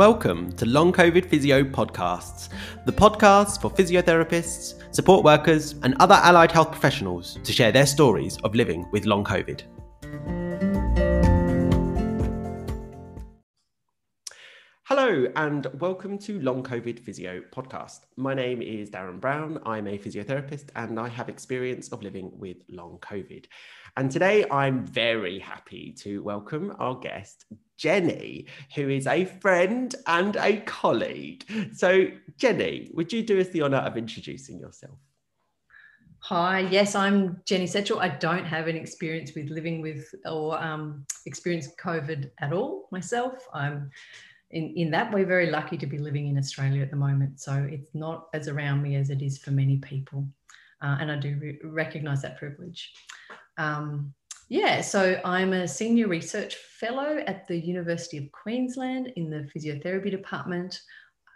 Welcome to Long COVID Physio Podcasts, the podcast for physiotherapists, support workers, and other allied health professionals to share their stories of living with long COVID. Hello, and welcome to Long COVID Physio Podcast. My name is Darren Brown. I'm a physiotherapist and I have experience of living with long COVID. And today I'm very happy to welcome our guest, Jenny, who is a friend and a colleague. So, Jenny, would you do us the honour of introducing yourself? Hi, yes, I'm Jenny Setchell. I don't have an experience with living with or um, experienced COVID at all myself. I'm in, in that we're very lucky to be living in Australia at the moment. So it's not as around me as it is for many people. Uh, and I do re- recognize that privilege. Um, yeah, so I'm a senior research fellow at the University of Queensland in the physiotherapy department.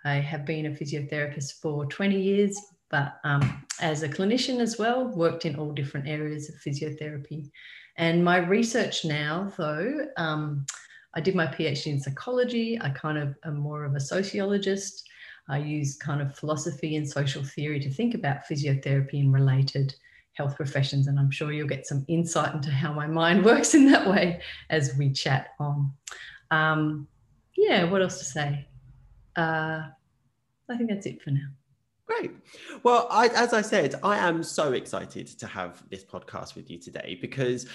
I have been a physiotherapist for 20 years, but um, as a clinician as well, worked in all different areas of physiotherapy. And my research now, though, um, I did my PhD in psychology. I kind of am more of a sociologist. I use kind of philosophy and social theory to think about physiotherapy and related health professions. And I'm sure you'll get some insight into how my mind works in that way as we chat on. Um, yeah, what else to say? Uh, I think that's it for now. Great. Well, I, as I said, I am so excited to have this podcast with you today because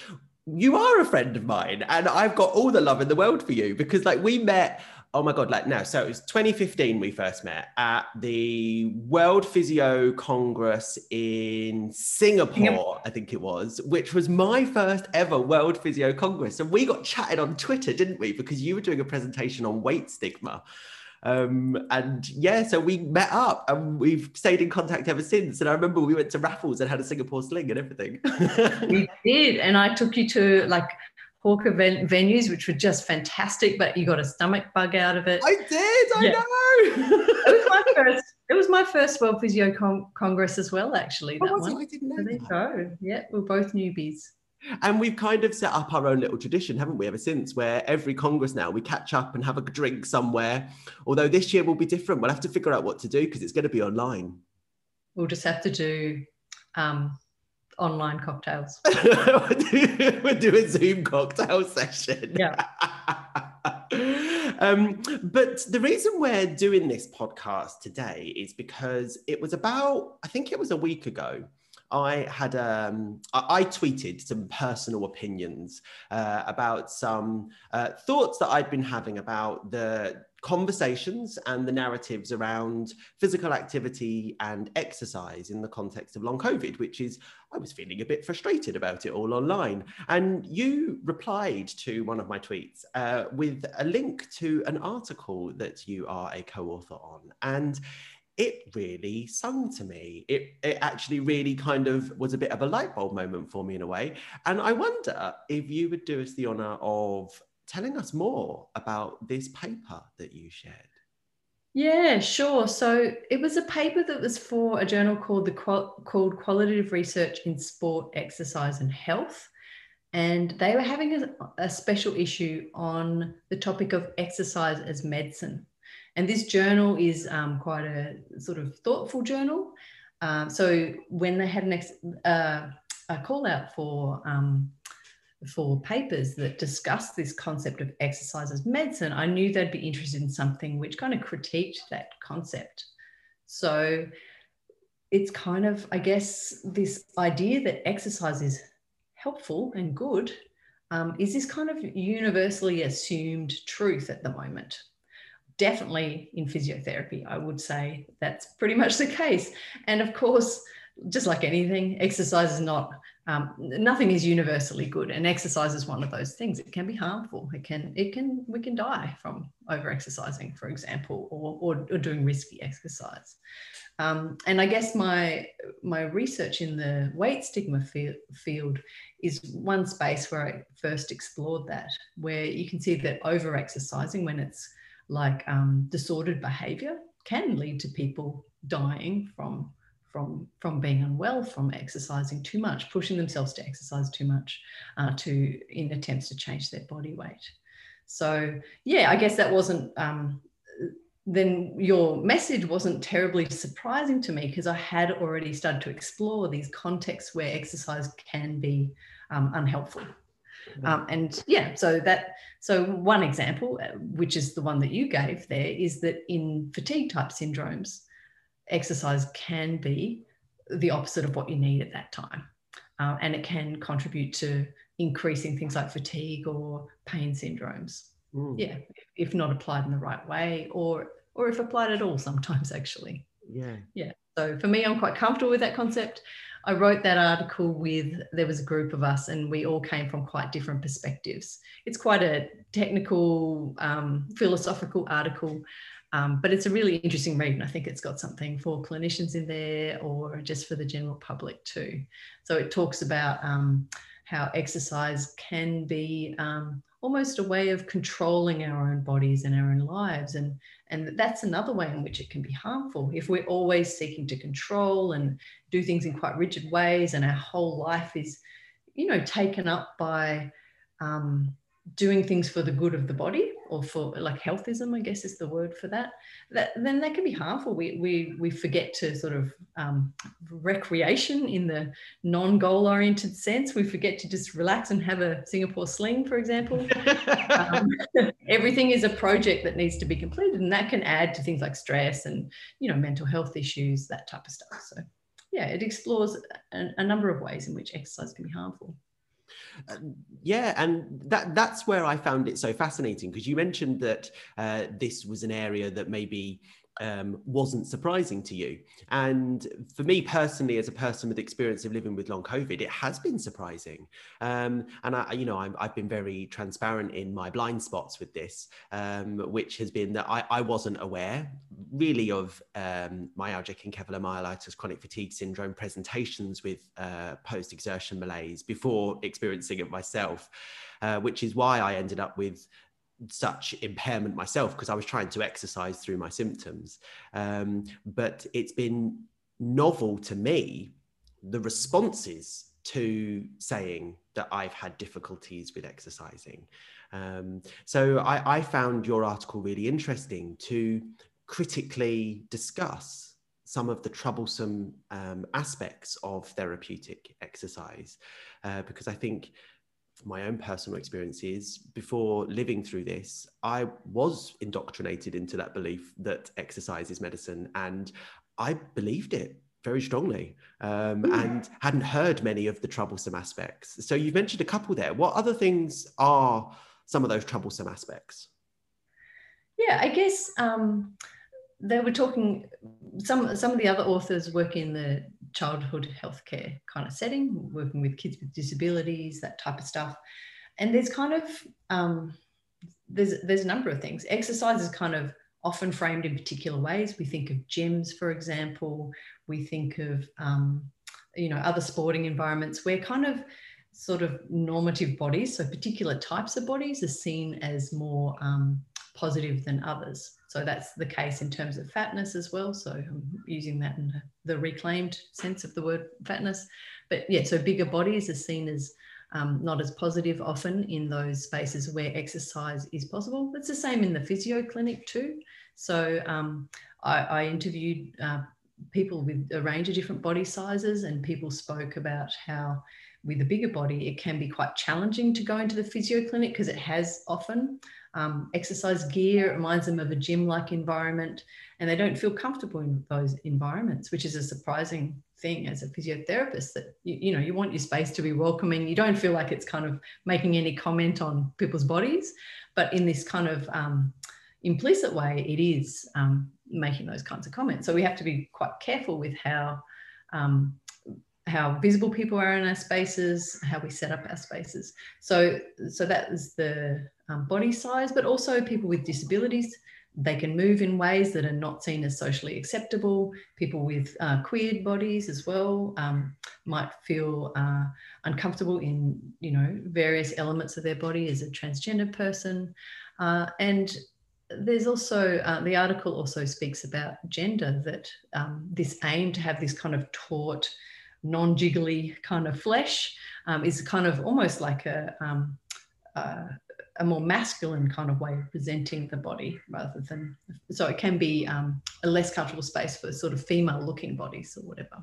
you are a friend of mine and I've got all the love in the world for you because, like, we met oh my god like no so it was 2015 we first met at the world physio congress in singapore i think it was which was my first ever world physio congress and we got chatted on twitter didn't we because you were doing a presentation on weight stigma um, and yeah, so we met up and we've stayed in contact ever since. And I remember we went to raffles and had a Singapore sling and everything. we did. And I took you to like hawker ven- venues, which were just fantastic, but you got a stomach bug out of it. I did, I yeah. know. it was my first. It was my first World Physio Con- Congress as well, actually. Oh, that oh, one. I didn't know. So there you go. Yeah, we're both newbies. And we've kind of set up our own little tradition, haven't we, ever since, where every Congress now we catch up and have a drink somewhere. Although this year will be different. We'll have to figure out what to do because it's going to be online. We'll just have to do um, online cocktails. We're doing Zoom cocktail session. Yeah. um, but the reason we're doing this podcast today is because it was about, I think it was a week ago. I had um, I, tweeted some personal opinions uh, about some uh, thoughts that I'd been having about the conversations and the narratives around physical activity and exercise in the context of long COVID, which is, I was feeling a bit frustrated about it all online. And you replied to one of my tweets uh, with a link to an article that you are a co author on. And it really sung to me. It, it actually really kind of was a bit of a light bulb moment for me in a way. And I wonder if you would do us the honor of telling us more about this paper that you shared. Yeah, sure. So it was a paper that was for a journal called the called Qualitative Research in Sport, Exercise and Health, and they were having a, a special issue on the topic of exercise as medicine. And this journal is um, quite a sort of thoughtful journal. Um, so when they had an ex- uh, a call out for um, for papers that discuss this concept of exercise as medicine, I knew they'd be interested in something which kind of critiqued that concept. So it's kind of, I guess, this idea that exercise is helpful and good um, is this kind of universally assumed truth at the moment. Definitely in physiotherapy, I would say that's pretty much the case. And of course, just like anything, exercise is not um, nothing is universally good and exercise is one of those things. It can be harmful. It can it can we can die from over exercising for example or, or, or doing risky exercise. Um, and i guess my my research in the weight stigma field, field is one space where i first explored that where you can see that over exercising when it's like um, disordered behavior can lead to people dying from from from being unwell from exercising too much pushing themselves to exercise too much uh, to in attempts to change their body weight so yeah i guess that wasn't um, then your message wasn't terribly surprising to me because I had already started to explore these contexts where exercise can be um, unhelpful. Um, and yeah, so that so one example, uh, which is the one that you gave there, is that in fatigue type syndromes, exercise can be the opposite of what you need at that time, uh, and it can contribute to increasing things like fatigue or pain syndromes. Mm. Yeah, if not applied in the right way, or or if applied at all, sometimes actually. Yeah. Yeah. So for me, I'm quite comfortable with that concept. I wrote that article with there was a group of us, and we all came from quite different perspectives. It's quite a technical, um, philosophical article, um, but it's a really interesting read, and I think it's got something for clinicians in there, or just for the general public too. So it talks about um, how exercise can be um, almost a way of controlling our own bodies and our own lives and and that's another way in which it can be harmful. If we're always seeking to control and do things in quite rigid ways and our whole life is you know taken up by um, doing things for the good of the body or for like healthism, I guess is the word for that, that then that can be harmful. We, we, we forget to sort of um, recreation in the non-goal oriented sense. We forget to just relax and have a Singapore sling, for example. um, everything is a project that needs to be completed and that can add to things like stress and, you know, mental health issues, that type of stuff. So yeah, it explores a, a number of ways in which exercise can be harmful. Uh, yeah, and that that's where I found it so fascinating because you mentioned that uh, this was an area that maybe um, wasn't surprising to you. And for me personally, as a person with experience of living with long COVID, it has been surprising. Um, and I, you know, i have been very transparent in my blind spots with this, um, which has been that I, I wasn't aware really of um, myalgic encephalomyelitis chronic fatigue syndrome presentations with uh, post-exertion malaise before experiencing it myself. Uh, which is why I ended up with such impairment myself because I was trying to exercise through my symptoms. Um, but it's been novel to me the responses to saying that I've had difficulties with exercising. Um, so I, I found your article really interesting to critically discuss some of the troublesome um, aspects of therapeutic exercise uh, because I think my own personal experiences before living through this i was indoctrinated into that belief that exercise is medicine and i believed it very strongly um, mm. and hadn't heard many of the troublesome aspects. So you've mentioned a couple there. What other things are some of those troublesome aspects? Yeah i guess um, they were talking some some of the other authors work in the childhood healthcare kind of setting, working with kids with disabilities, that type of stuff. And there's kind of um, there's there's a number of things. Exercise is kind of often framed in particular ways. We think of gyms, for example. We think of um, you know other sporting environments where kind of sort of normative bodies, so particular types of bodies, are seen as more um, positive than others. So that's the case in terms of fatness as well. So I'm using that in the reclaimed sense of the word fatness. But yeah, so bigger bodies are seen as um, not as positive often in those spaces where exercise is possible. It's the same in the physio clinic too. So um, I, I, interviewed uh, people with a range of different body sizes, and people spoke about how with a bigger body, it can be quite challenging to go into the physio clinic because it has often um, exercise gear. It reminds them of a gym like environment, and they don't feel comfortable in those environments, which is a surprising thing as a physiotherapist that you, you know you want your space to be welcoming you don't feel like it's kind of making any comment on people's bodies but in this kind of um, implicit way it is um, making those kinds of comments so we have to be quite careful with how um, how visible people are in our spaces how we set up our spaces so so that is the um, body size, but also people with disabilities. They can move in ways that are not seen as socially acceptable. People with uh, queered bodies as well um, might feel uh, uncomfortable in, you know, various elements of their body as a transgender person. Uh, and there's also uh, the article also speaks about gender that um, this aim to have this kind of taut non-jiggly kind of flesh um, is kind of almost like a, um, uh, a more masculine kind of way of presenting the body rather than so it can be um, a less comfortable space for sort of female looking bodies or whatever.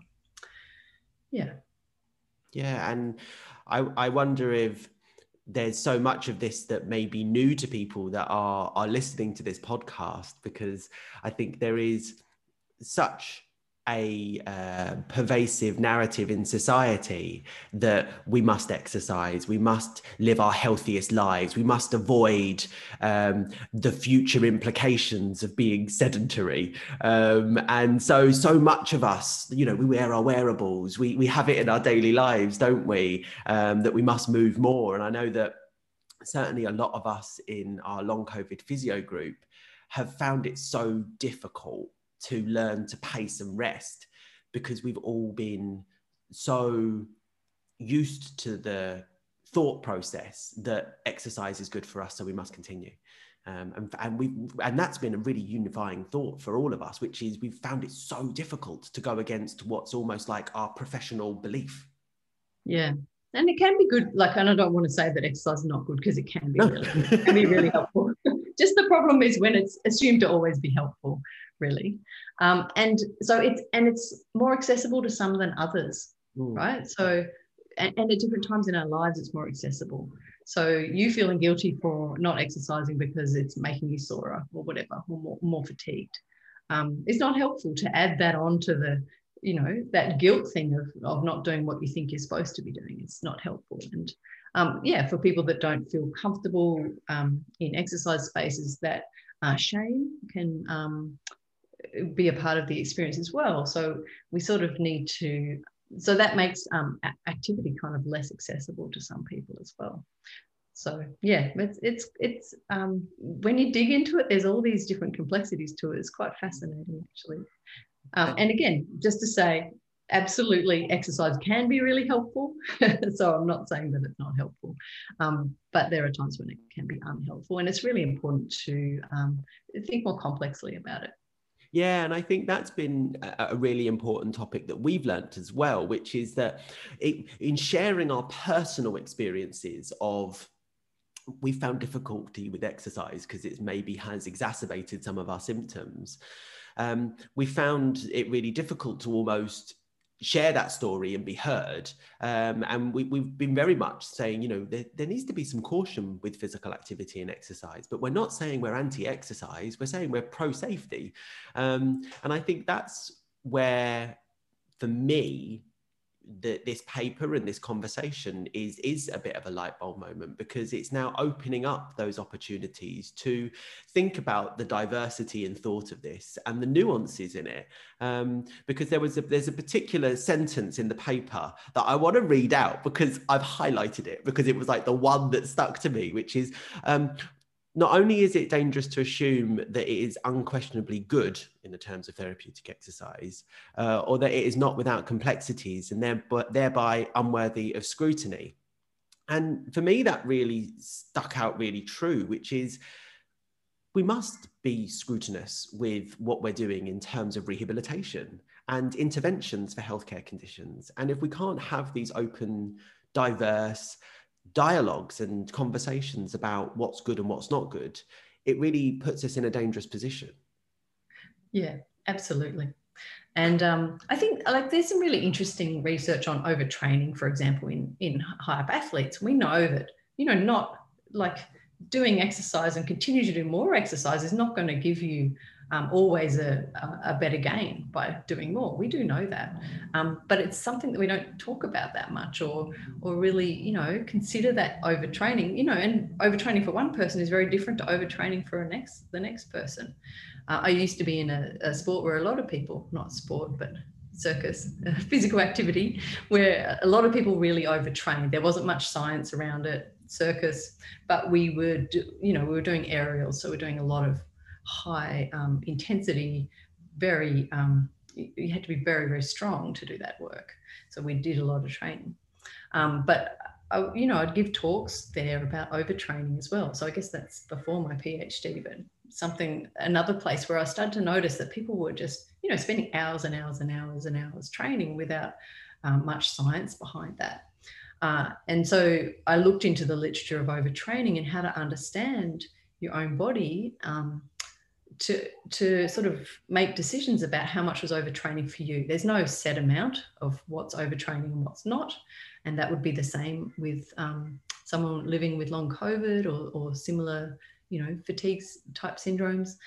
Yeah. Yeah and i i wonder if there's so much of this that may be new to people that are are listening to this podcast because i think there is such a uh, pervasive narrative in society that we must exercise, we must live our healthiest lives, we must avoid um, the future implications of being sedentary. Um, and so, so much of us, you know, we wear our wearables, we, we have it in our daily lives, don't we? Um, that we must move more. And I know that certainly a lot of us in our long COVID physio group have found it so difficult to learn to pace and rest because we've all been so used to the thought process that exercise is good for us so we must continue. Um, and, and we and that's been a really unifying thought for all of us which is we've found it so difficult to go against what's almost like our professional belief. Yeah. And it can be good. Like and i don't want to say that exercise is not good because it can be really, it can be really helpful just the problem is when it's assumed to always be helpful really. Um, and so it's and it's more accessible to some than others, mm. right? So and, and at different times in our lives, it's more accessible. So you feeling guilty for not exercising because it's making you sorer or whatever, or more, more fatigued. Um, it's not helpful to add that on to the, you know, that guilt thing of, of not doing what you think you're supposed to be doing. It's not helpful. And um, yeah, for people that don't feel comfortable um, in exercise spaces, that uh, shame can um, be a part of the experience as well. So we sort of need to, so that makes um, activity kind of less accessible to some people as well. So yeah, it's it's it's um, when you dig into it, there's all these different complexities to it. It's quite fascinating actually. Um, and again, just to say, absolutely, exercise can be really helpful. so I'm not saying that it's not helpful, um, but there are times when it can be unhelpful, and it's really important to um, think more complexly about it. Yeah, and I think that's been a really important topic that we've learnt as well, which is that it, in sharing our personal experiences of we found difficulty with exercise because it maybe has exacerbated some of our symptoms. Um, we found it really difficult to almost share that story and be heard. Um, and we, have been very much saying, you know, there, there, needs to be some caution with physical activity and exercise, but we're not saying we're anti exercise, we're saying we're pro safety. Um, and I think that's where, for me, that this paper and this conversation is is a bit of a light bulb moment because it's now opening up those opportunities to think about the diversity and thought of this and the nuances in it. Um, because there was a there's a particular sentence in the paper that I want to read out because I've highlighted it because it was like the one that stuck to me which is um, not only is it dangerous to assume that it is unquestionably good in the terms of therapeutic exercise, uh, or that it is not without complexities and thereby unworthy of scrutiny. And for me, that really stuck out really true, which is we must be scrutinous with what we're doing in terms of rehabilitation and interventions for healthcare conditions. And if we can't have these open, diverse, dialogues and conversations about what's good and what's not good, it really puts us in a dangerous position. Yeah, absolutely. And um, I think like there's some really interesting research on overtraining, for example, in in high up athletes. We know that you know not like doing exercise and continue to do more exercise is not going to give you um, always a, a, better gain by doing more. We do know that, um, but it's something that we don't talk about that much, or or really, you know, consider that overtraining. You know, and overtraining for one person is very different to overtraining for a next the next person. Uh, I used to be in a, a sport where a lot of people, not sport, but circus, physical activity, where a lot of people really overtrained. There wasn't much science around it, circus, but we would, you know, we were doing aerials, so we're doing a lot of high um, intensity, very, um, you had to be very, very strong to do that work. So we did a lot of training. Um, but, I, uh, you know, I'd give talks there about overtraining as well. So I guess that's before my PhD, but something, another place where I started to notice that people were just, you know, spending hours and hours and hours and hours training without um, much science behind that. Uh, and so I looked into the literature of overtraining and how to understand your own body um, to, to sort of make decisions about how much was overtraining for you. There's no set amount of what's overtraining and what's not. And that would be the same with um, someone living with long COVID or, or similar, you know, fatigue type syndromes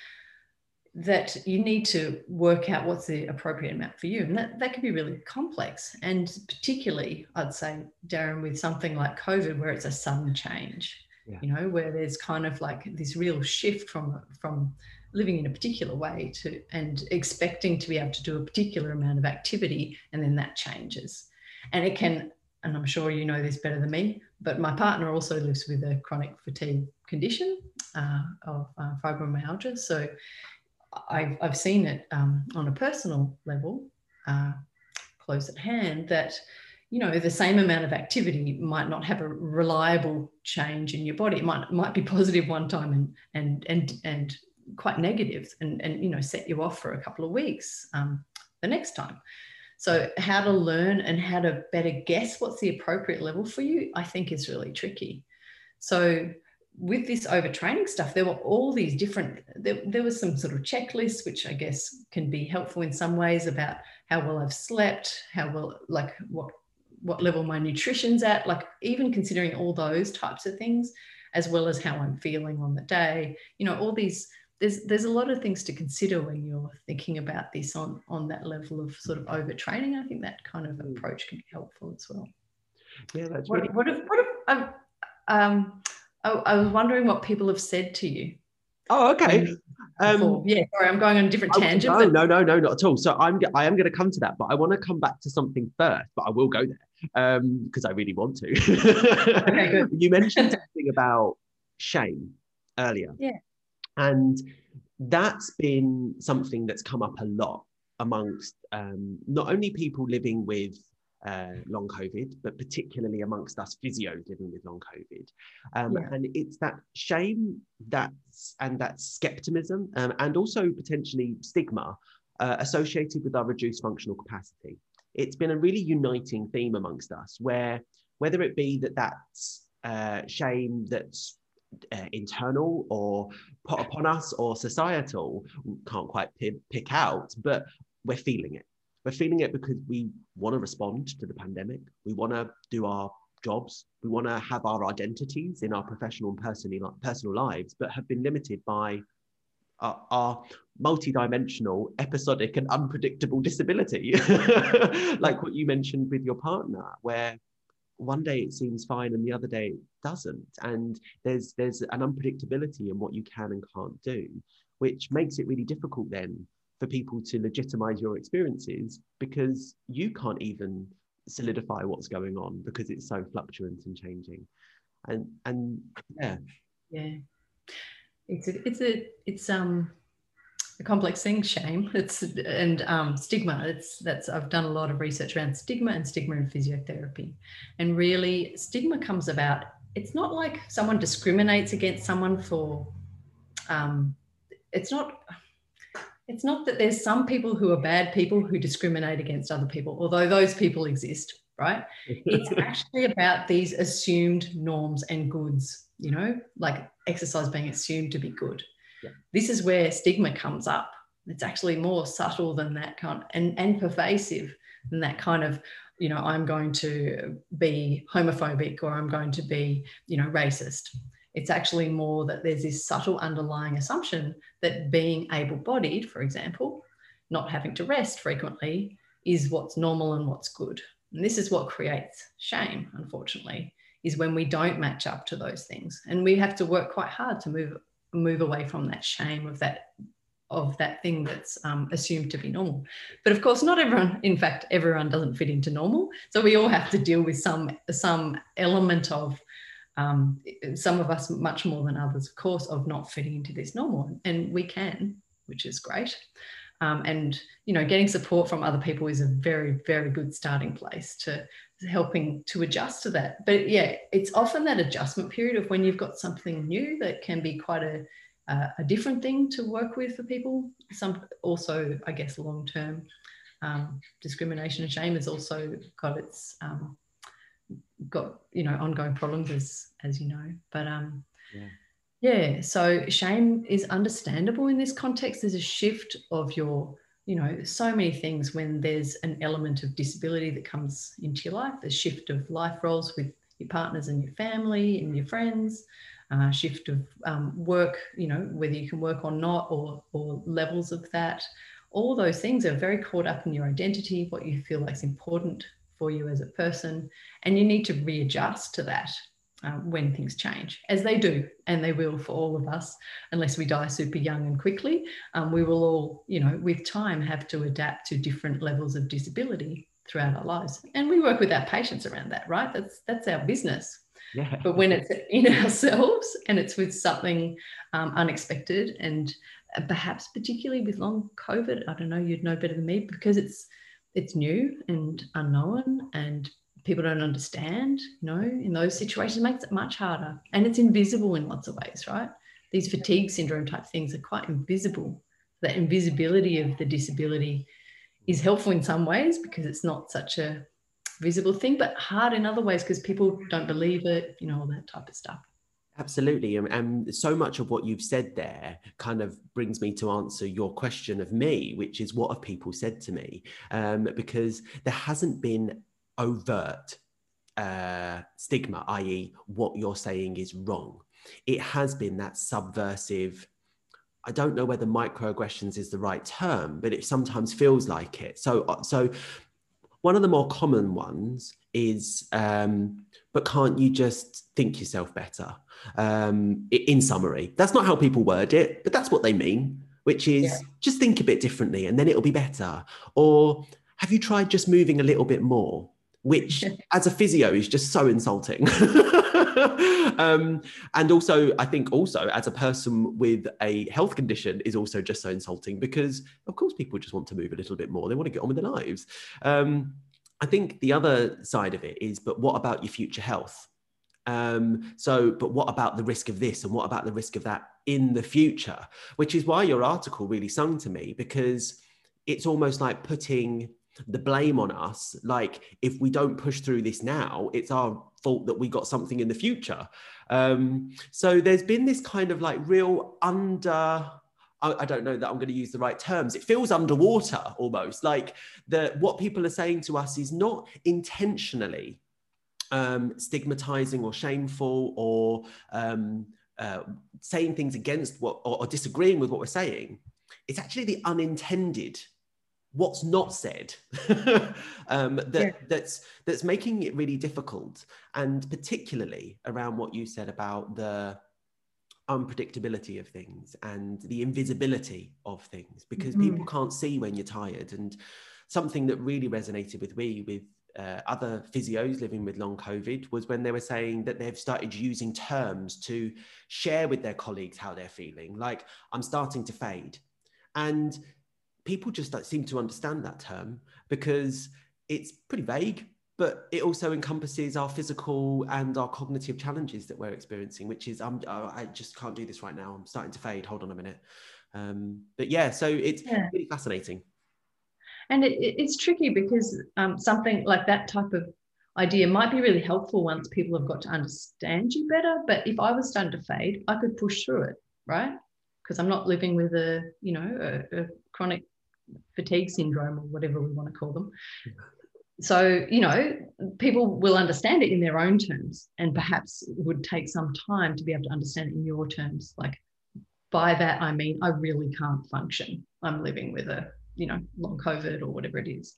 that you need to work out what's the appropriate amount for you. And that, that can be really complex. And particularly, I'd say, Darren, with something like COVID, where it's a sudden change, yeah. you know, where there's kind of like this real shift from, from living in a particular way to and expecting to be able to do a particular amount of activity and then that changes. And it can, and I'm sure you know this better than me, but my partner also lives with a chronic fatigue condition uh, of uh, fibromyalgia. So I've, I've seen it um, on a personal level, uh, close at hand, that you know the same amount of activity might not have a reliable change in your body. It might might be positive one time and and and and quite negative, and and you know set you off for a couple of weeks um, the next time. So how to learn and how to better guess what's the appropriate level for you, I think is really tricky. So with this overtraining stuff, there were all these different, there, there was some sort of checklists, which I guess can be helpful in some ways about how well I've slept, how well, like what, what level my nutrition's at, like even considering all those types of things, as well as how I'm feeling on the day, you know, all these, there's, there's a lot of things to consider when you're thinking about this on, on that level of sort of overtraining. I think that kind of mm. approach can be helpful as well. Yeah, that's what, really- what if, what if, um, um, I, I was wondering what people have said to you. Oh, okay. Um, yeah, sorry, I'm going on a different tangent. No, but... no, no, no, not at all. So I'm, I am going to come to that, but I want to come back to something first. But I will go there because um, I really want to. okay, good. You mentioned something about shame earlier. Yeah. And that's been something that's come up a lot amongst um, not only people living with uh, long COVID, but particularly amongst us physios living with long COVID. Um, yeah. And it's that shame that's and that skepticism um, and also potentially stigma uh, associated with our reduced functional capacity. It's been a really uniting theme amongst us where whether it be that that's uh, shame that's uh, internal or put upon us or societal, can't quite pick out, but we're feeling it we're feeling it because we want to respond to the pandemic. We want to do our jobs. We want to have our identities in our professional and personal, personal lives, but have been limited by our, our multi-dimensional, episodic, and unpredictable disability, like what you mentioned with your partner, where one day it seems fine and the other day it doesn't, and there's there's an unpredictability in what you can and can't do, which makes it really difficult then for people to legitimize your experiences because you can't even solidify what's going on because it's so fluctuant and changing. And and yeah. Yeah. It's a, it's a it's um a complex thing shame it's and um, stigma it's that's i've done a lot of research around stigma and stigma in physiotherapy and really stigma comes about it's not like someone discriminates against someone for um, it's not it's not that there's some people who are bad people who discriminate against other people, although those people exist, right? It's actually about these assumed norms and goods, you know, like exercise being assumed to be good. This is where stigma comes up. It's actually more subtle than that kind and, and pervasive than that kind of, you know, I'm going to be homophobic or I'm going to be, you know, racist. It's actually more that there's this subtle underlying assumption that being able bodied, for example, not having to rest frequently, is what's normal and what's good. And this is what creates shame, unfortunately, is when we don't match up to those things. And we have to work quite hard to move move away from that shame of that of that thing that's um, assumed to be normal. But of course, not everyone, in fact, everyone doesn't fit into normal. So we all have to deal with some some element of um, some of us much more than others, of course, of not fitting into this normal. And we can, which is great. Um, and you know, getting support from other people is a very, very good starting place to helping to adjust to that. But yeah, it's often that adjustment period of when you've got something new that can be quite a uh, a different thing to work with for people. Some also, I guess, long term um, discrimination and shame has also got its um, got you know ongoing problems as as you know but um yeah. yeah so shame is understandable in this context there's a shift of your you know so many things when there's an element of disability that comes into your life the shift of life roles with your partners and your family and your friends uh, shift of um, work you know whether you can work or not or or levels of that all those things are very caught up in your identity what you feel like is important for you as a person. And you need to readjust to that um, when things change, as they do, and they will for all of us, unless we die super young and quickly. Um, we will all, you know, with time have to adapt to different levels of disability throughout our lives. And we work with our patients around that, right? That's that's our business. Yeah. But when it's in ourselves and it's with something um, unexpected and perhaps particularly with long COVID, I don't know, you'd know better than me because it's it's new and unknown and people don't understand you know in those situations makes it much harder. And it's invisible in lots of ways right? These fatigue syndrome type things are quite invisible. That invisibility of the disability is helpful in some ways because it's not such a visible thing but hard in other ways because people don't believe it you know all that type of stuff. Absolutely. And, so much of what you've said there kind of brings me to answer your question of me, which is what have people said to me? Um, because there hasn't been overt uh, stigma, i.e., what you're saying is wrong. It has been that subversive. I don't know whether microaggressions is the right term, but it sometimes feels like it. So, uh, so one of the more common ones is, um, but can't you just think yourself better? Um, in summary, that's not how people word it, but that's what they mean, which is yeah. just think a bit differently and then it'll be better. Or have you tried just moving a little bit more? Which, as a physio, is just so insulting. um, and also, I think also as a person with a health condition is also just so insulting because, of course, people just want to move a little bit more. They want to get on with their lives. Um, I think the other side of it is, but what about your future health? Um, so, but what about the risk of this and what about the risk of that in the future? Which is why your article really sung to me because it's almost like putting the blame on us. Like, if we don't push through this now, it's our fault that we got something in the future. Um, so, there's been this kind of like real under I, don't know that I'm going to use the right terms. It feels underwater almost like the what people are saying to us is not intentionally um, stigmatizing or shameful or um, uh, saying things against what or, or disagreeing with what we're saying. It's actually the unintended what's not said um, that yeah. that's that's making it really difficult and particularly around what you said about the unpredictability of things and the invisibility of things because mm-hmm. people can't see when you're tired and something that really resonated with me with uh, other physios living with long covid was when they were saying that they've started using terms to share with their colleagues how they're feeling like i'm starting to fade and people just don't seem to understand that term because it's pretty vague but it also encompasses our physical and our cognitive challenges that we're experiencing, which is I'm oh, I just can't do this right now. I'm starting to fade. Hold on a minute. Um, but yeah, so it's yeah. really fascinating. And it, it's tricky because um, something like that type of idea might be really helpful once people have got to understand you better. But if I was starting to fade, I could push through it, right? Because I'm not living with a, you know, a, a chronic fatigue syndrome or whatever we want to call them. So you know people will understand it in their own terms and perhaps would take some time to be able to understand it in your terms. Like by that i mean i really can't function. I'm living with a you know long covid or whatever it is.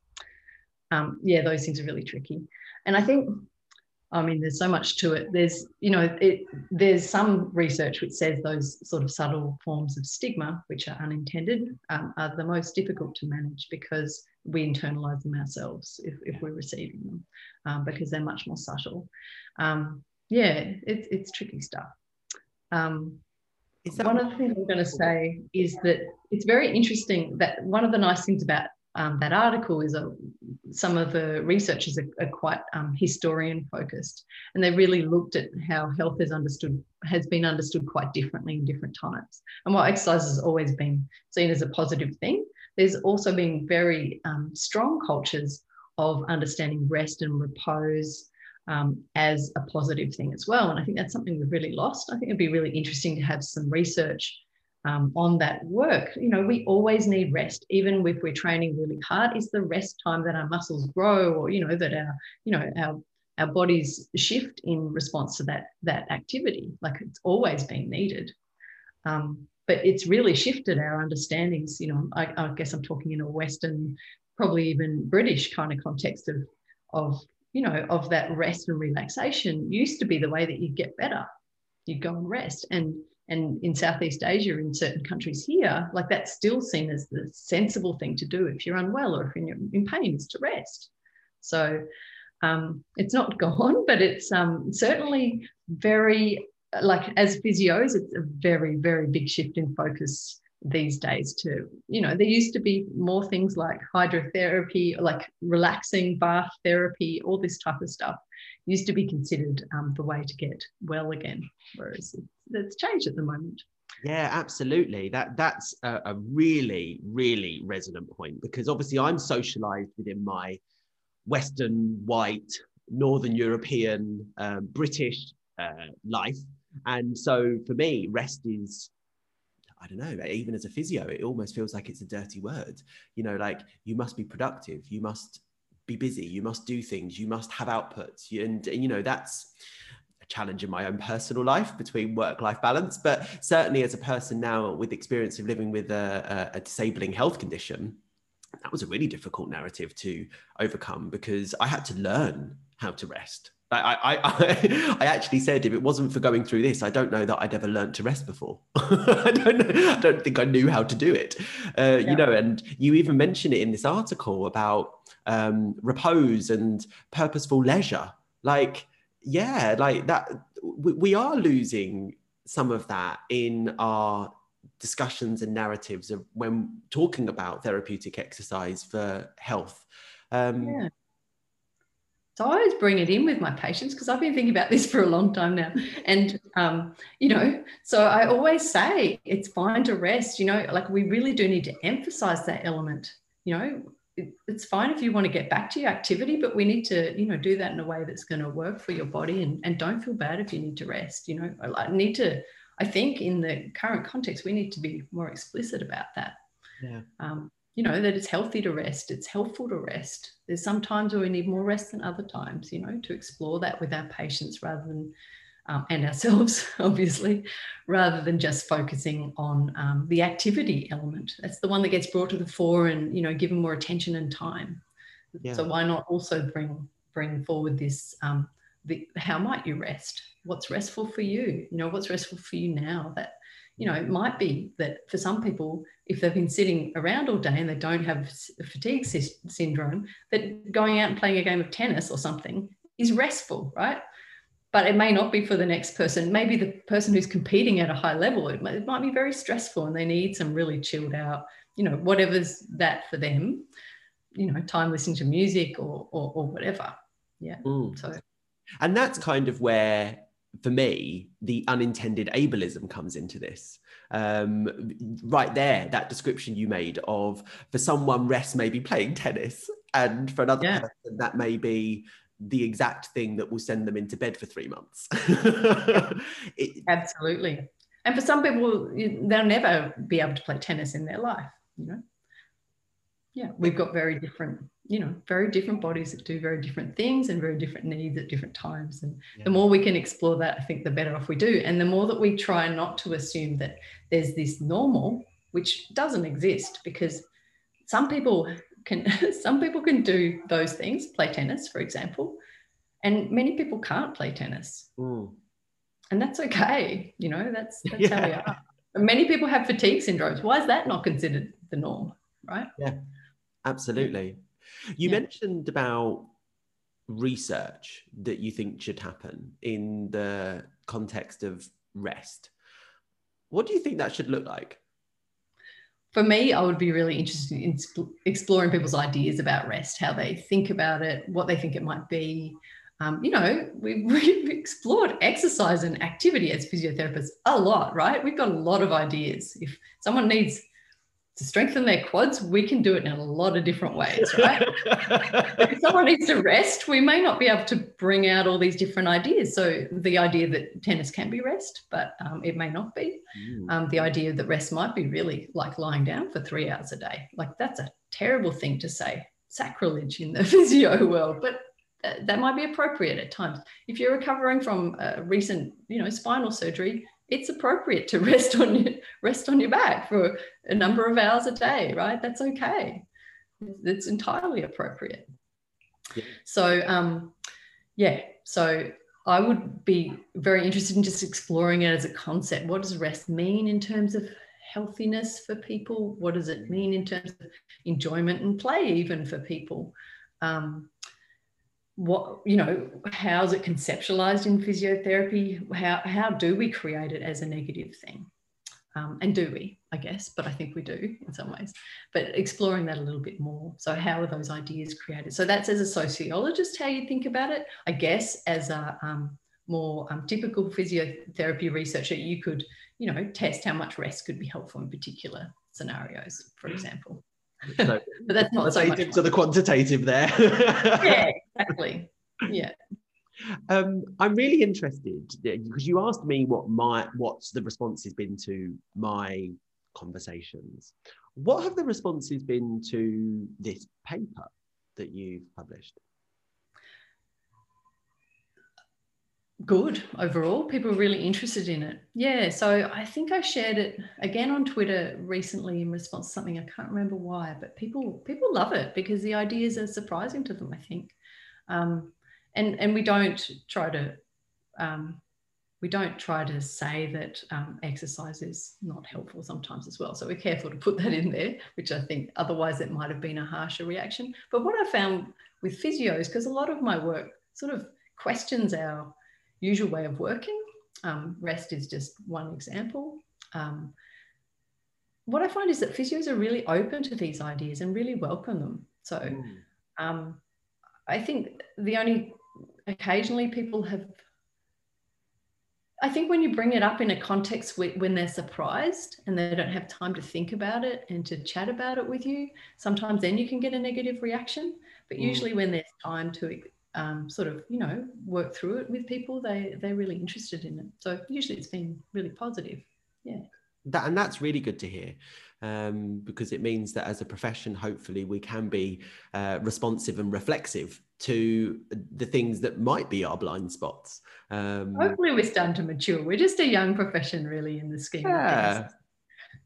Um, yeah those things are really tricky. And i think I mean, there's so much to it. There's, you know, it, there's some research which says those sort of subtle forms of stigma, which are unintended, um, are the most difficult to manage because we internalize them ourselves if, if we're receiving them, um, because they're much more subtle. Um, yeah, it, it's tricky stuff. Um, one of the things I'm going to say is that it's very interesting that one of the nice things about um, that article is a, some of the researchers are, are quite um, historian focused and they really looked at how health is understood has been understood quite differently in different times and while exercise has always been seen as a positive thing there's also been very um, strong cultures of understanding rest and repose um, as a positive thing as well. And I think that's something we've really lost. I think it'd be really interesting to have some research um, on that work. You know, we always need rest, even if we're training really hard. Is the rest time that our muscles grow, or you know, that our you know our our bodies shift in response to that that activity? Like it's always been needed. Um, but it's really shifted our understandings. You know, I, I guess I'm talking in a Western, probably even British kind of context of of you know of that rest and relaxation used to be the way that you get better. You go and rest and and in Southeast Asia, in certain countries here, like that's still seen as the sensible thing to do if you're unwell or if you're in pain is to rest. So um, it's not gone, but it's um, certainly very like as physios, it's a very very big shift in focus these days to you know there used to be more things like hydrotherapy like relaxing bath therapy all this type of stuff used to be considered um, the way to get well again whereas it's changed at the moment. Yeah absolutely. That that's a, a really really resonant point because obviously i'm socialized within my western white northern european uh, british uh, life. And so for me rest is I don't know, even as a physio, it almost feels like it's a dirty word. You know, like you must be productive, you must be busy, you must do things, you must have outputs. And, you know, that's challenge in my own personal life between work life balance. But certainly as a person now with experience of living with a, a, a disabling health condition, that was a really difficult narrative to overcome because I had to learn how to rest. I, I, I, I, actually said if it wasn't for going through this, I don't know that I'd ever learned to rest before. I don't know, I don't think I knew how to do it. Uh, yeah. You know, and you even mention it in this article about um, repose and purposeful leisure. Like, yeah, like that. We, we are losing some of that in our discussions and narratives of when talking about therapeutic exercise for health. Um, yeah so I always bring it in with my patients because I've been thinking about this for a long time now. And, um, you know, so I always say it's fine to rest, you know, like we really do need to emphasize that element. You know, it's fine if you want to get back to your activity, but we need to, you know, do that in a way that's going to work for your body and, and don't feel bad if you need to rest. You know, I need to, I think in the current context, we need to be more explicit about that. Yeah. Um, you know that it's healthy to rest it's helpful to rest there's some times where we need more rest than other times you know to explore that with our patients rather than um, and ourselves obviously rather than just focusing on um, the activity element that's the one that gets brought to the fore and you know given more attention and time yeah. so why not also bring bring forward this um, the, how might you rest what's restful for you you know what's restful for you now that you know, it might be that for some people, if they've been sitting around all day and they don't have fatigue sy- syndrome, that going out and playing a game of tennis or something is restful, right? But it may not be for the next person. Maybe the person who's competing at a high level, it might, it might be very stressful and they need some really chilled out, you know, whatever's that for them, you know, time listening to music or, or, or whatever. Yeah. Mm. So, and that's kind of where for me, the unintended ableism comes into this. Um, right there, that description you made of for someone, rest may be playing tennis, and for another yeah. person, that may be the exact thing that will send them into bed for three months. it, Absolutely. And for some people, they'll never be able to play tennis in their life, you know? Yeah, we've got very different you know very different bodies that do very different things and very different needs at different times and yeah. the more we can explore that i think the better off we do and the more that we try not to assume that there's this normal which doesn't exist because some people can some people can do those things play tennis for example and many people can't play tennis mm. and that's okay you know that's that's yeah. how we are many people have fatigue syndromes why is that not considered the norm right yeah absolutely you yeah. mentioned about research that you think should happen in the context of rest. What do you think that should look like? For me, I would be really interested in exploring people's ideas about rest, how they think about it, what they think it might be. Um, you know, we've, we've explored exercise and activity as physiotherapists a lot, right? We've got a lot of ideas. If someone needs to strengthen their quads, we can do it in a lot of different ways, right? if someone needs to rest, we may not be able to bring out all these different ideas. So the idea that tennis can be rest, but um, it may not be. Mm. Um, the idea that rest might be really like lying down for three hours a day. Like that's a terrible thing to say, sacrilege in the physio world, but that might be appropriate at times. If you're recovering from a recent, you know, spinal surgery, it's appropriate to rest on your rest on your back for a number of hours a day, right? That's okay. It's entirely appropriate. Yeah. So um, yeah, so I would be very interested in just exploring it as a concept. What does rest mean in terms of healthiness for people? What does it mean in terms of enjoyment and play, even for people? Um, what you know how's it conceptualized in physiotherapy? How how do we create it as a negative thing? Um, and do we i guess but i think we do in some ways. But exploring that a little bit more. So how are those ideas created? So that's as a sociologist how you think about it. I guess as a um, more um, typical physiotherapy researcher you could you know test how much rest could be helpful in particular scenarios for example so, but that's not so to the quantitative there. yeah, exactly. Yeah. Um, I'm really interested because you asked me what my what's the response has been to my conversations. What have the responses been to this paper that you've published? Good overall. People are really interested in it. Yeah. So I think I shared it again on Twitter recently in response to something. I can't remember why, but people people love it because the ideas are surprising to them. I think, um, and and we don't try to um, we don't try to say that um, exercise is not helpful sometimes as well. So we're careful to put that in there, which I think otherwise it might have been a harsher reaction. But what I found with physios, because a lot of my work sort of questions our usual way of working. Um, rest is just one example. Um, what I find is that physios are really open to these ideas and really welcome them. So mm. um, I think the only occasionally people have. I think when you bring it up in a context when they're surprised and they don't have time to think about it and to chat about it with you, sometimes then you can get a negative reaction. But mm. usually, when there's time to um, sort of you know work through it with people they they're really interested in it. So usually it's been really positive yeah. That and that's really good to hear um, because it means that as a profession hopefully we can be uh, responsive and reflexive to the things that might be our blind spots. Um, hopefully we're starting to mature. We're just a young profession really in the scheme yeah.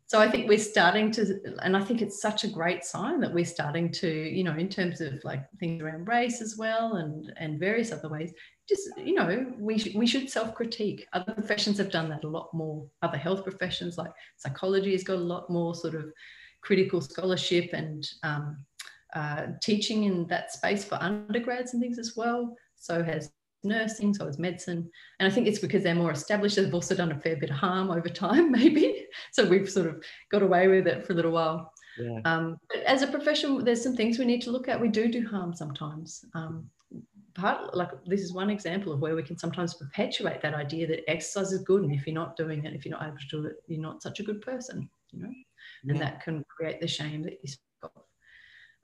So I think we're starting to, and I think it's such a great sign that we're starting to, you know, in terms of like things around race as well, and and various other ways. Just you know, we sh- we should self critique. Other professions have done that a lot more. Other health professions like psychology has got a lot more sort of critical scholarship and um, uh, teaching in that space for undergrads and things as well. So has nursing, so it's medicine. And I think it's because they're more established. They've also done a fair bit of harm over time, maybe. So we've sort of got away with it for a little while. Yeah. Um, but as a profession, there's some things we need to look at. We do do harm sometimes. Um, part like this is one example of where we can sometimes perpetuate that idea that exercise is good, and if you're not doing it, if you're not able to do it, you're not such a good person. You know, yeah. and that can create the shame that you.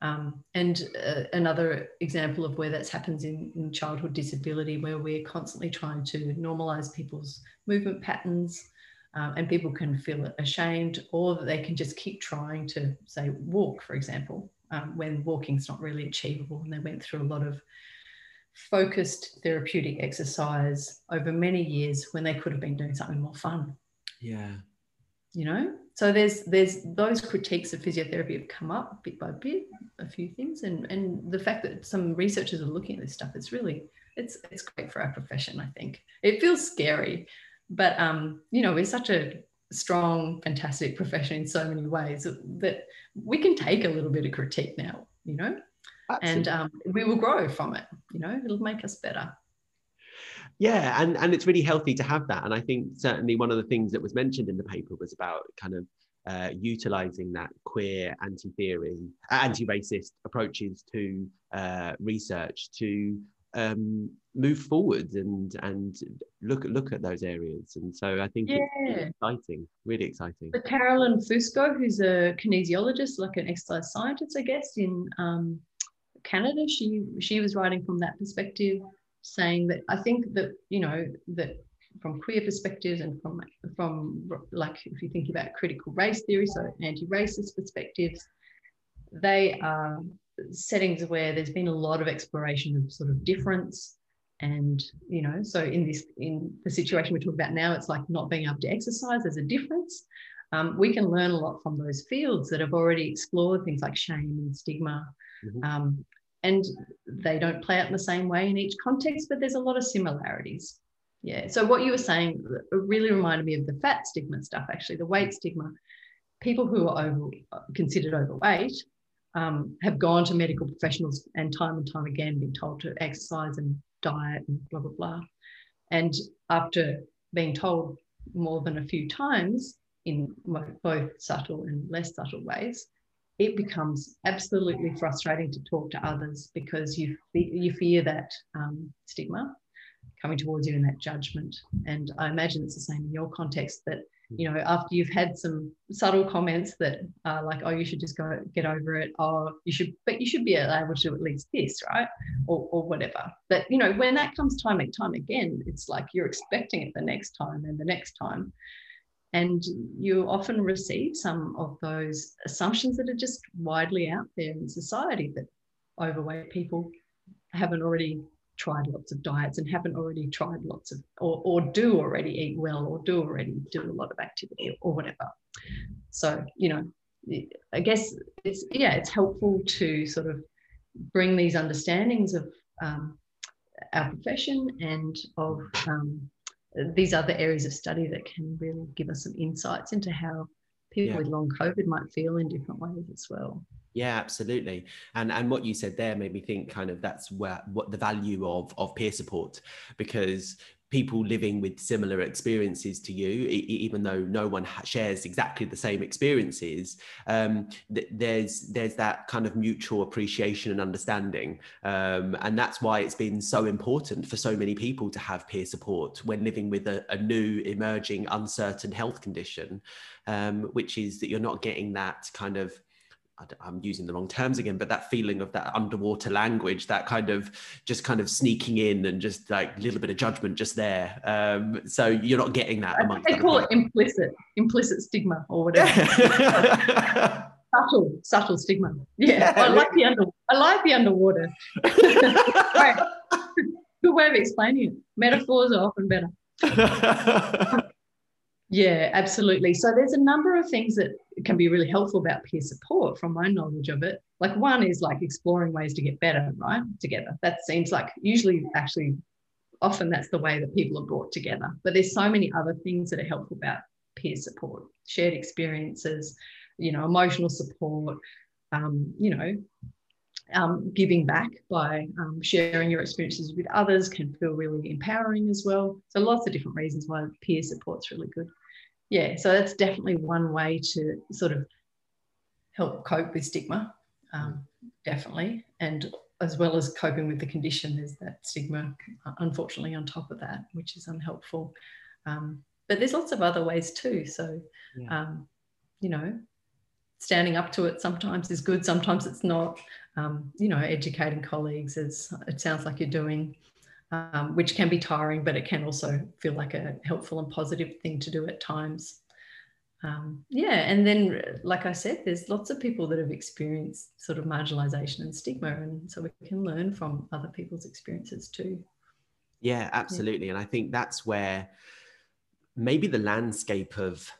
Um, and uh, another example of where that happens in, in, childhood disability, where we're constantly trying to normalize people's movement patterns, um, and people can feel ashamed, or they can just keep trying to, say, walk, for example, um, when walking's not really achievable. And they went through a lot of focused therapeutic exercise over many years when they could have been doing something more fun. Yeah. You know, so there's there's those critiques of physiotherapy have come up bit by bit a few things and and the fact that some researchers are looking at this stuff it's really it's it's great for our profession i think. It feels scary but um you know we're such a strong fantastic profession in so many ways that we can take a little bit of critique now you know? Absolutely. and um, we will grow from it you know? It'll make us better yeah and and it's really healthy to have that and i think certainly one of the things that was mentioned in the paper was about kind of uh, utilizing that queer anti-theory uh, anti-racist approaches to uh, research to um, move forward and and look look at those areas. And so I think yeah. it's really exciting, really exciting. But Carolyn Fusco, who's a kinesiologist, like an exercise scientist, I guess, in um, Canada, she she was writing from that perspective, saying that I think that you know that from queer perspectives and from from like if you think about critical race theory, so anti-racist perspectives, they are settings where there's been a lot of exploration of sort of difference and you know so in this in the situation we're talking about now it's like not being able to exercise there's a difference um, we can learn a lot from those fields that have already explored things like shame and stigma mm-hmm. um, and they don't play out in the same way in each context but there's a lot of similarities yeah so what you were saying really reminded me of the fat stigma stuff actually the weight stigma people who are over considered overweight um, have gone to medical professionals and time and time again been told to exercise and diet and blah, blah, blah. And after being told more than a few times in both subtle and less subtle ways, it becomes absolutely frustrating to talk to others because you, you fear that um, stigma coming towards you and that judgment. And I imagine it's the same in your context that you know, after you've had some subtle comments that are like, oh, you should just go get over it. Oh, you should, but you should be able to at least this, right? Or, or whatever. But, you know, when that comes time and time again, it's like you're expecting it the next time and the next time. And you often receive some of those assumptions that are just widely out there in society that overweight people haven't already tried lots of diets and haven't already tried lots of or, or do already eat well or do already do a lot of activity or whatever. So you know i guess it's yeah it's helpful to sort of bring these understandings of um, our profession and of um, these other areas of study that can really give us some insights into how people yeah. with long covid might feel in different ways as well yeah, absolutely. And and what you said there made me think kind of that's where what the value of of peer support because people living with similar experiences to you, even though no one shares exactly the same experiences, um, th- there's there's that kind of mutual appreciation and understanding, um, and that's why it's been so important for so many people to have peer support when living with a, a new, emerging, uncertain health condition, um, which is that you're not getting that kind of I'm using the wrong terms again, but that feeling of that underwater language, that kind of just kind of sneaking in and just like a little bit of judgment just there. Um, so you're not getting that. They call it implicit, implicit stigma or whatever. subtle, subtle stigma. Yeah, yeah I like the under. I like the underwater. right. Good way of explaining it. Metaphors are often better. Yeah, absolutely. So there's a number of things that can be really helpful about peer support from my knowledge of it. Like one is like exploring ways to get better, right? Together. That seems like usually actually often that's the way that people are brought together. But there's so many other things that are helpful about peer support, shared experiences, you know, emotional support, um, you know, um, giving back by um, sharing your experiences with others can feel really empowering as well. So lots of different reasons why peer support's really good yeah, so that's definitely one way to sort of help cope with stigma, um, definitely. And as well as coping with the condition, there's that stigma, unfortunately, on top of that, which is unhelpful. Um, but there's lots of other ways too. So, yeah. um, you know, standing up to it sometimes is good, sometimes it's not. Um, you know, educating colleagues, as it sounds like you're doing, um, which can be tiring, but it can also feel like a helpful and positive thing to do at times. Um, yeah, and then, like I said, there's lots of people that have experienced sort of marginalization and stigma, and so we can learn from other people's experiences too. Yeah, absolutely. Yeah. And I think that's where maybe the landscape of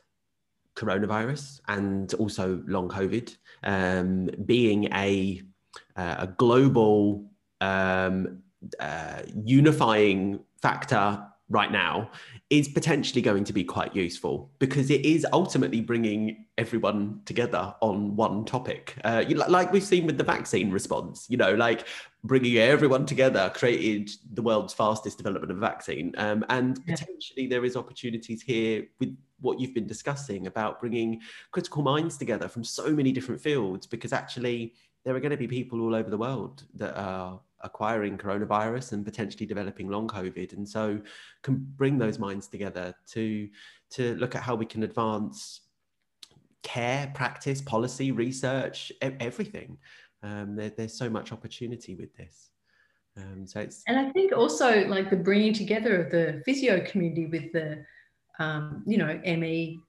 coronavirus and also long COVID um, being a, uh, a global um, uh, unifying factor right now is potentially going to be quite useful because it is ultimately bringing everyone together on one topic uh, like we've seen with the vaccine response you know like bringing everyone together created the world's fastest development of a vaccine um, and yeah. potentially there is opportunities here with what you've been discussing about bringing critical minds together from so many different fields because actually there are going to be people all over the world that are acquiring coronavirus and potentially developing long COVID. And so can bring those minds together to, to look at how we can advance care, practice, policy, research, everything. Um, there, there's so much opportunity with this. Um, so it's and I think also like the bringing together of the physio community with the um, you know ME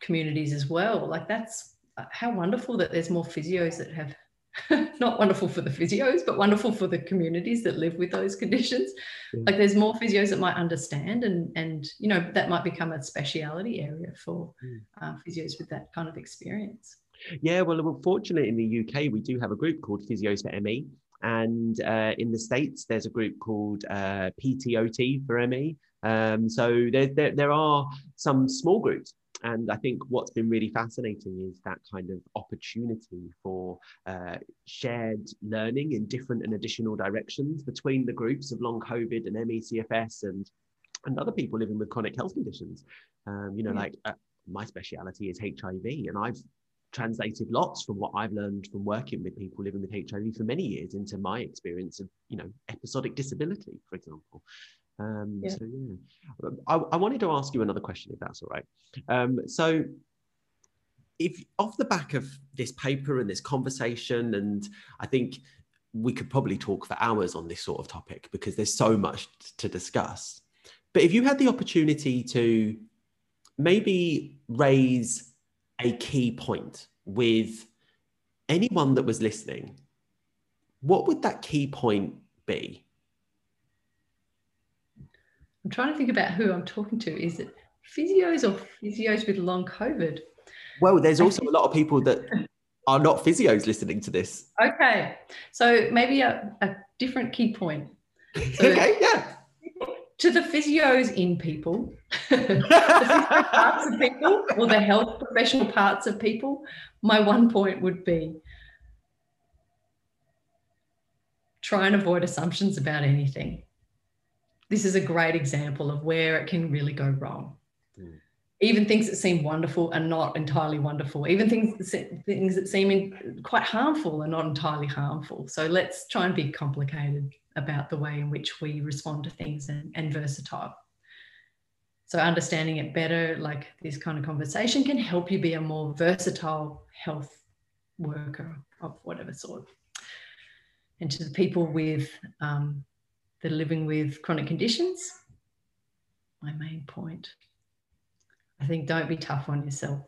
communities as well. Like that's uh, how wonderful that there's more physios that have not wonderful for the physios, but wonderful for the communities that live with those conditions. Yeah. Like there's more physios that might understand, and and you know that might become a speciality area for mm. uh, physios with that kind of experience. Yeah, well, we're fortunate in the UK we do have a group called Physios for ME, and uh, in the states there's a group called uh, PTOT for ME. Um, so there, there there are some small groups and I think what's been really fascinating is that kind of opportunity for uh, shared learning in different and additional directions between the groups of long COVID and MECFS and and other people living with chronic health conditions. Um, you know, yeah. like uh, my speciality is HIV, and I've translated lots from what I've learned from working with people living with HIV for many years into my experience of, you know, episodic disability, for example. Um, yeah. So yeah, I, I, wanted to ask you another question, if that's all right. Um, so, if off the back of this paper and this conversation, and I think we could probably talk for hours on this sort of topic because there's so much to discuss. But if you had the opportunity to maybe raise a key point with anyone that was listening, what would that key point be? I'm trying to think about who I'm talking to. Is it physios or physios with long COVID? Well, there's also a lot of people that are not physios listening to this. Okay. So maybe a, a different key point. So okay, yeah. To the physios in people, the parts of people, or the health professional parts of people, my one point would be try and avoid assumptions about anything this is a great example of where it can really go wrong. Mm. Even things that seem wonderful are not entirely wonderful. Even things things that seem quite harmful are not entirely harmful. So let's try and be complicated about the way in which we respond to things and, and versatile. So understanding it better, like this kind of conversation, can help you be a more versatile health worker of whatever sort. And to the people with um, that are living with chronic conditions. My main point. I think don't be tough on yourself.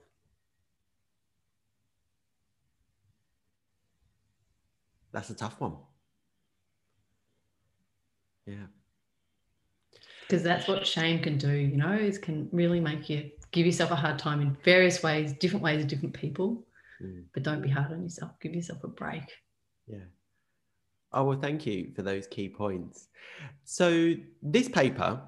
That's a tough one. Yeah. Because that's what shame can do, you know, is can really make you give yourself a hard time in various ways, different ways of different people. Mm. But don't be hard on yourself. Give yourself a break. Yeah. Oh, well, thank you for those key points. So, this paper,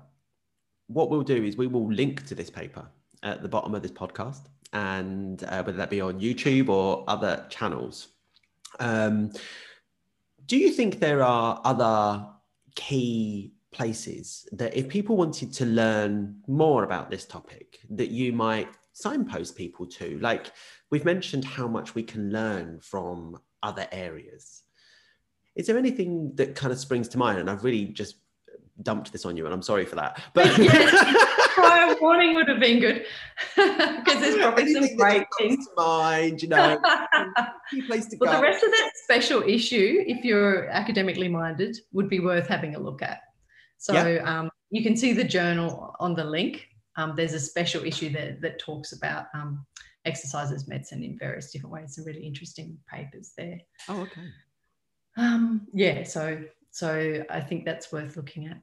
what we'll do is we will link to this paper at the bottom of this podcast, and uh, whether that be on YouTube or other channels. Um, do you think there are other key places that if people wanted to learn more about this topic, that you might signpost people to? Like we've mentioned how much we can learn from other areas. Is there anything that kind of springs to mind? And I've really just dumped this on you, and I'm sorry for that. But prior warning would have been good because there's probably some great things to mind. You know, place to well, go. the rest of that special issue, if you're academically minded, would be worth having a look at. So yep. um, you can see the journal on the link. Um, there's a special issue that that talks about um, exercise as medicine in various different ways. Some really interesting papers there. Oh, okay. Um, yeah, so so I think that's worth looking at.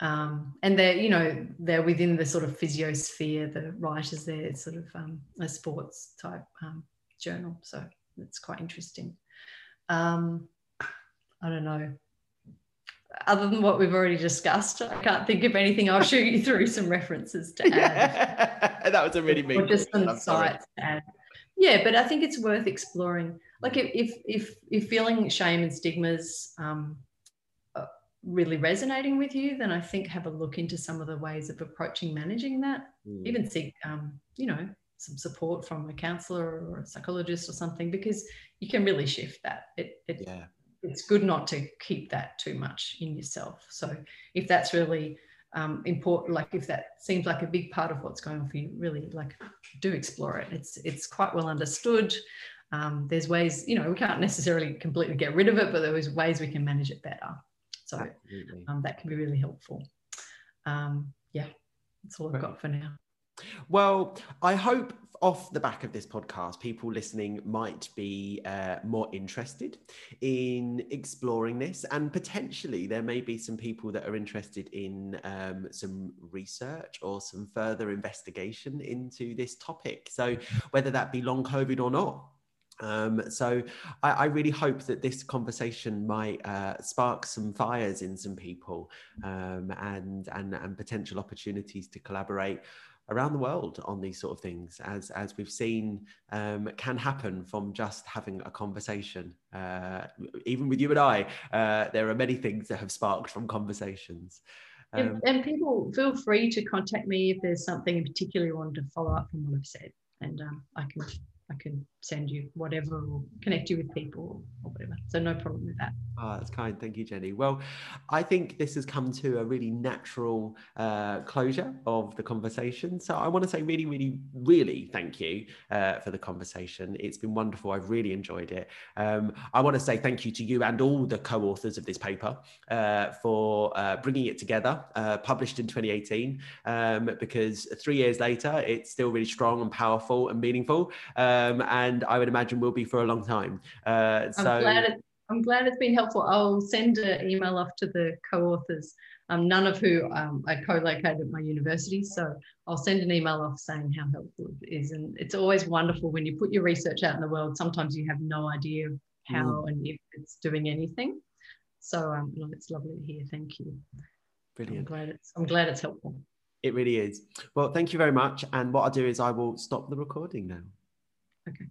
Um, and they're you know they're within the sort of physiosphere. The writers there, it's sort of um, a sports type um, journal, so it's quite interesting. Um, I don't know. Other than what we've already discussed, I can't think of anything. I'll shoot you through some references to add. Yeah, that was a really big. Or just some sites to add. Yeah, but I think it's worth exploring like if if if feeling shame and stigmas um, really resonating with you, then I think have a look into some of the ways of approaching managing that. Mm. Even seek, um, you know, some support from a counselor or a psychologist or something, because you can really shift that. It, it yeah. it's good not to keep that too much in yourself. So if that's really um, important, like if that seems like a big part of what's going on for you, really like do explore it. It's it's quite well understood. Um, there's ways, you know, we can't necessarily completely get rid of it, but there's ways we can manage it better. So um, that can be really helpful. Um, yeah, that's all I've got for now. Well, I hope off the back of this podcast, people listening might be uh, more interested in exploring this, and potentially there may be some people that are interested in um, some research or some further investigation into this topic. So, whether that be long COVID or not, um, so I, I, really hope that this conversation might uh, spark some fires in some people um, and, and and potential opportunities to collaborate around the world on these sort of things, as as we've seen um, can happen from just having a conversation. Uh, even with you and I, uh, there are many things that have sparked from conversations. Um, and, and, people feel free to contact me if there's something in particular you want to follow up from what I've said, and um, I can I can send you whatever or connect you with people or whatever. So no problem with that. Oh, that's kind. Thank you, Jenny. Well, I think this has come to a really natural uh, closure of the conversation. So I want to say really, really, really thank you uh, for the conversation. It's been wonderful. I've really enjoyed it. Um, I want to say thank you to you and all the co-authors of this paper uh, for uh, bringing it together, uh, published in 2018, um, because three years later, it's still really strong and powerful and meaningful. Um, and I would imagine will be for a long time. Uh, so. I'm glad, it, I'm glad it's been helpful. I'll send an email off to the co-authors, um, none of who um, are co-located at my university. So I'll send an email off saying how helpful it is. And it's always wonderful when you put your research out in the world. Sometimes you have no idea how mm. and if it's doing anything. So um, it's lovely to hear. Thank you. Brilliant. I'm glad it's, I'm glad it's helpful. It really is. Well, thank you very much. And what I'll do is I will stop the recording now. Okay.